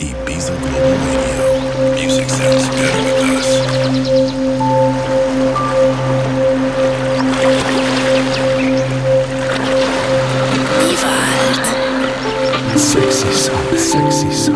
Ibiza Global Radio. Music sounds better with us. Sexy song. Sexy song.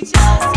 just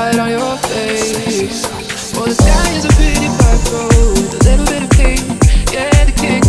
light on your face. Well, the sky is a pretty bright blue a little bit of pink. Yeah, the king.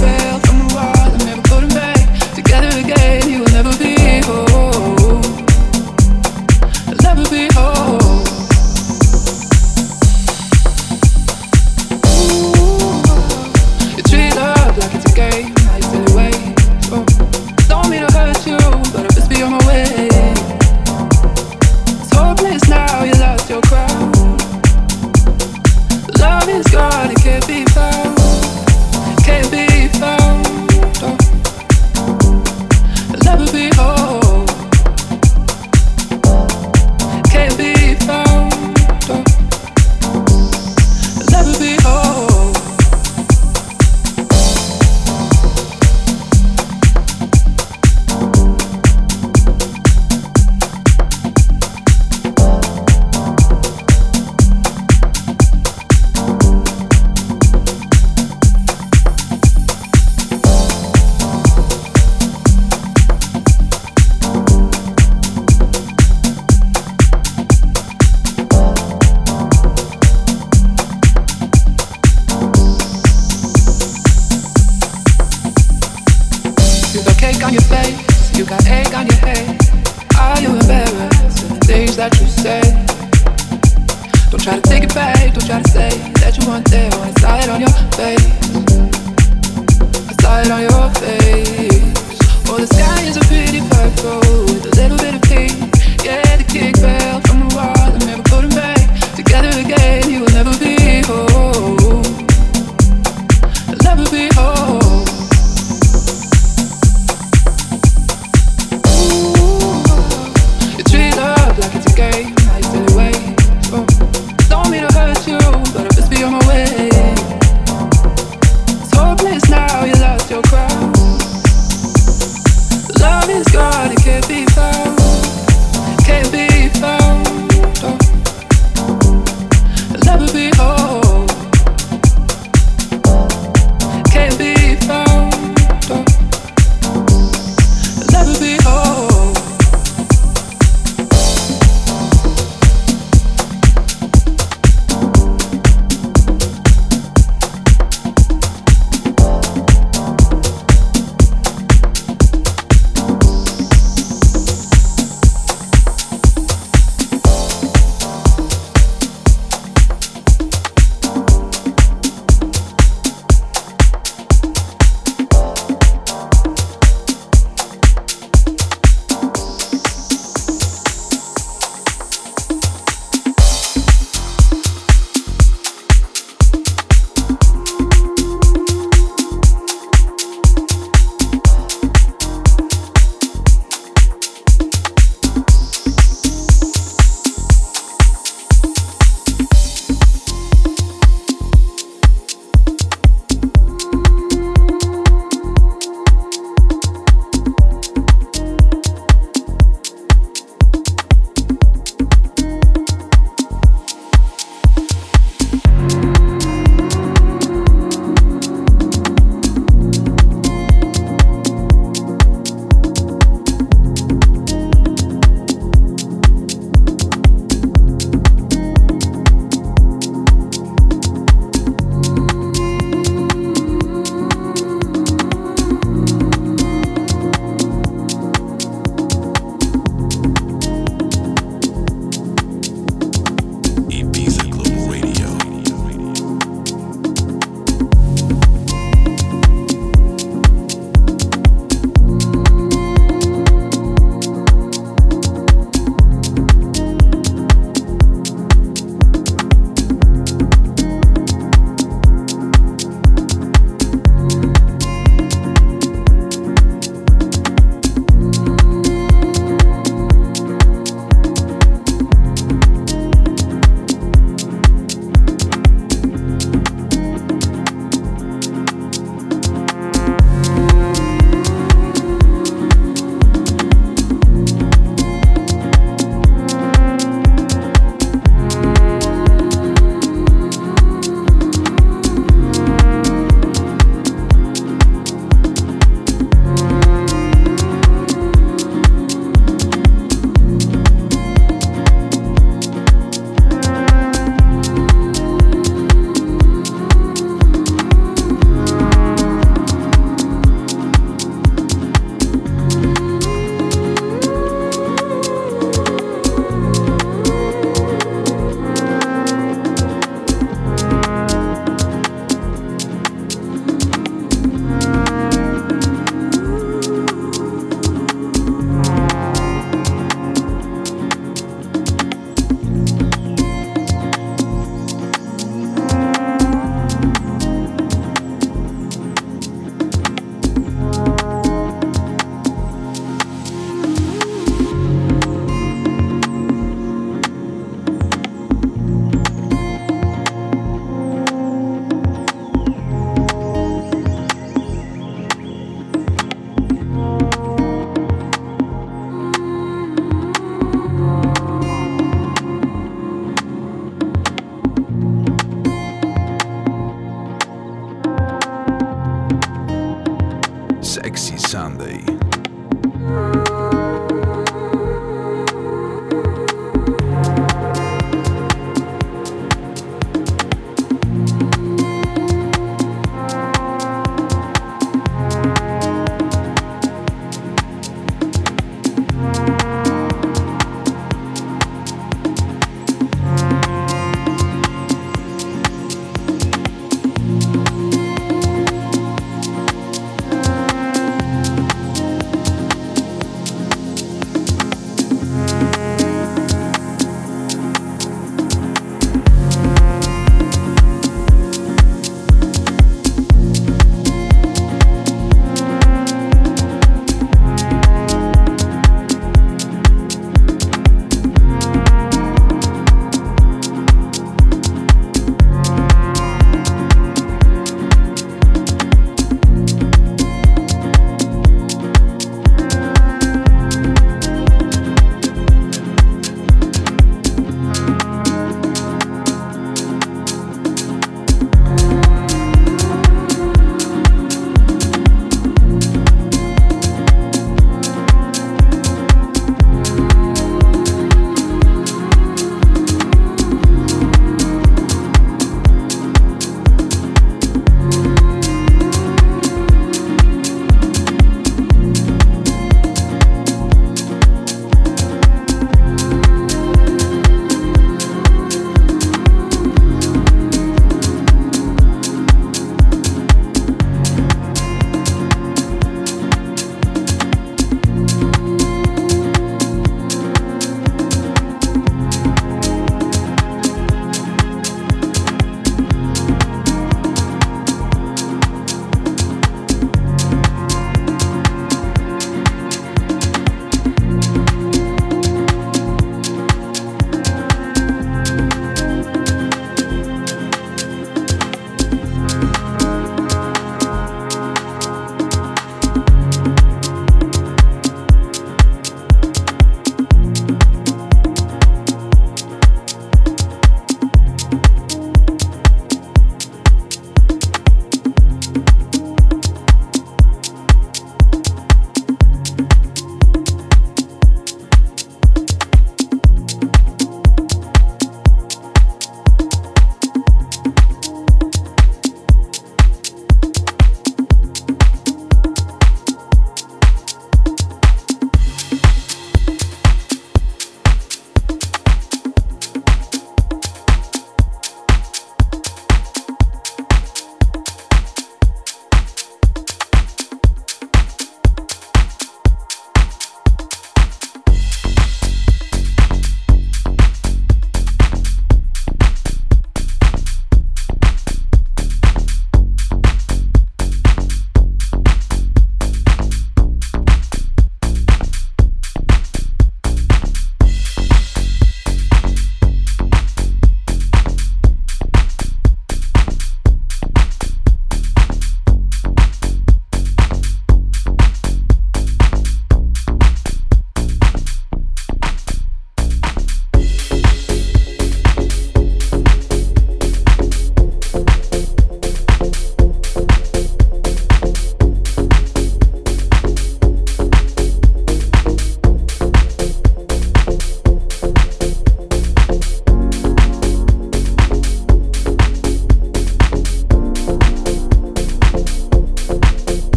Sexy Sunday.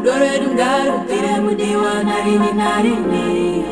Rudo rwedu ngarupfire mudiwa narini narini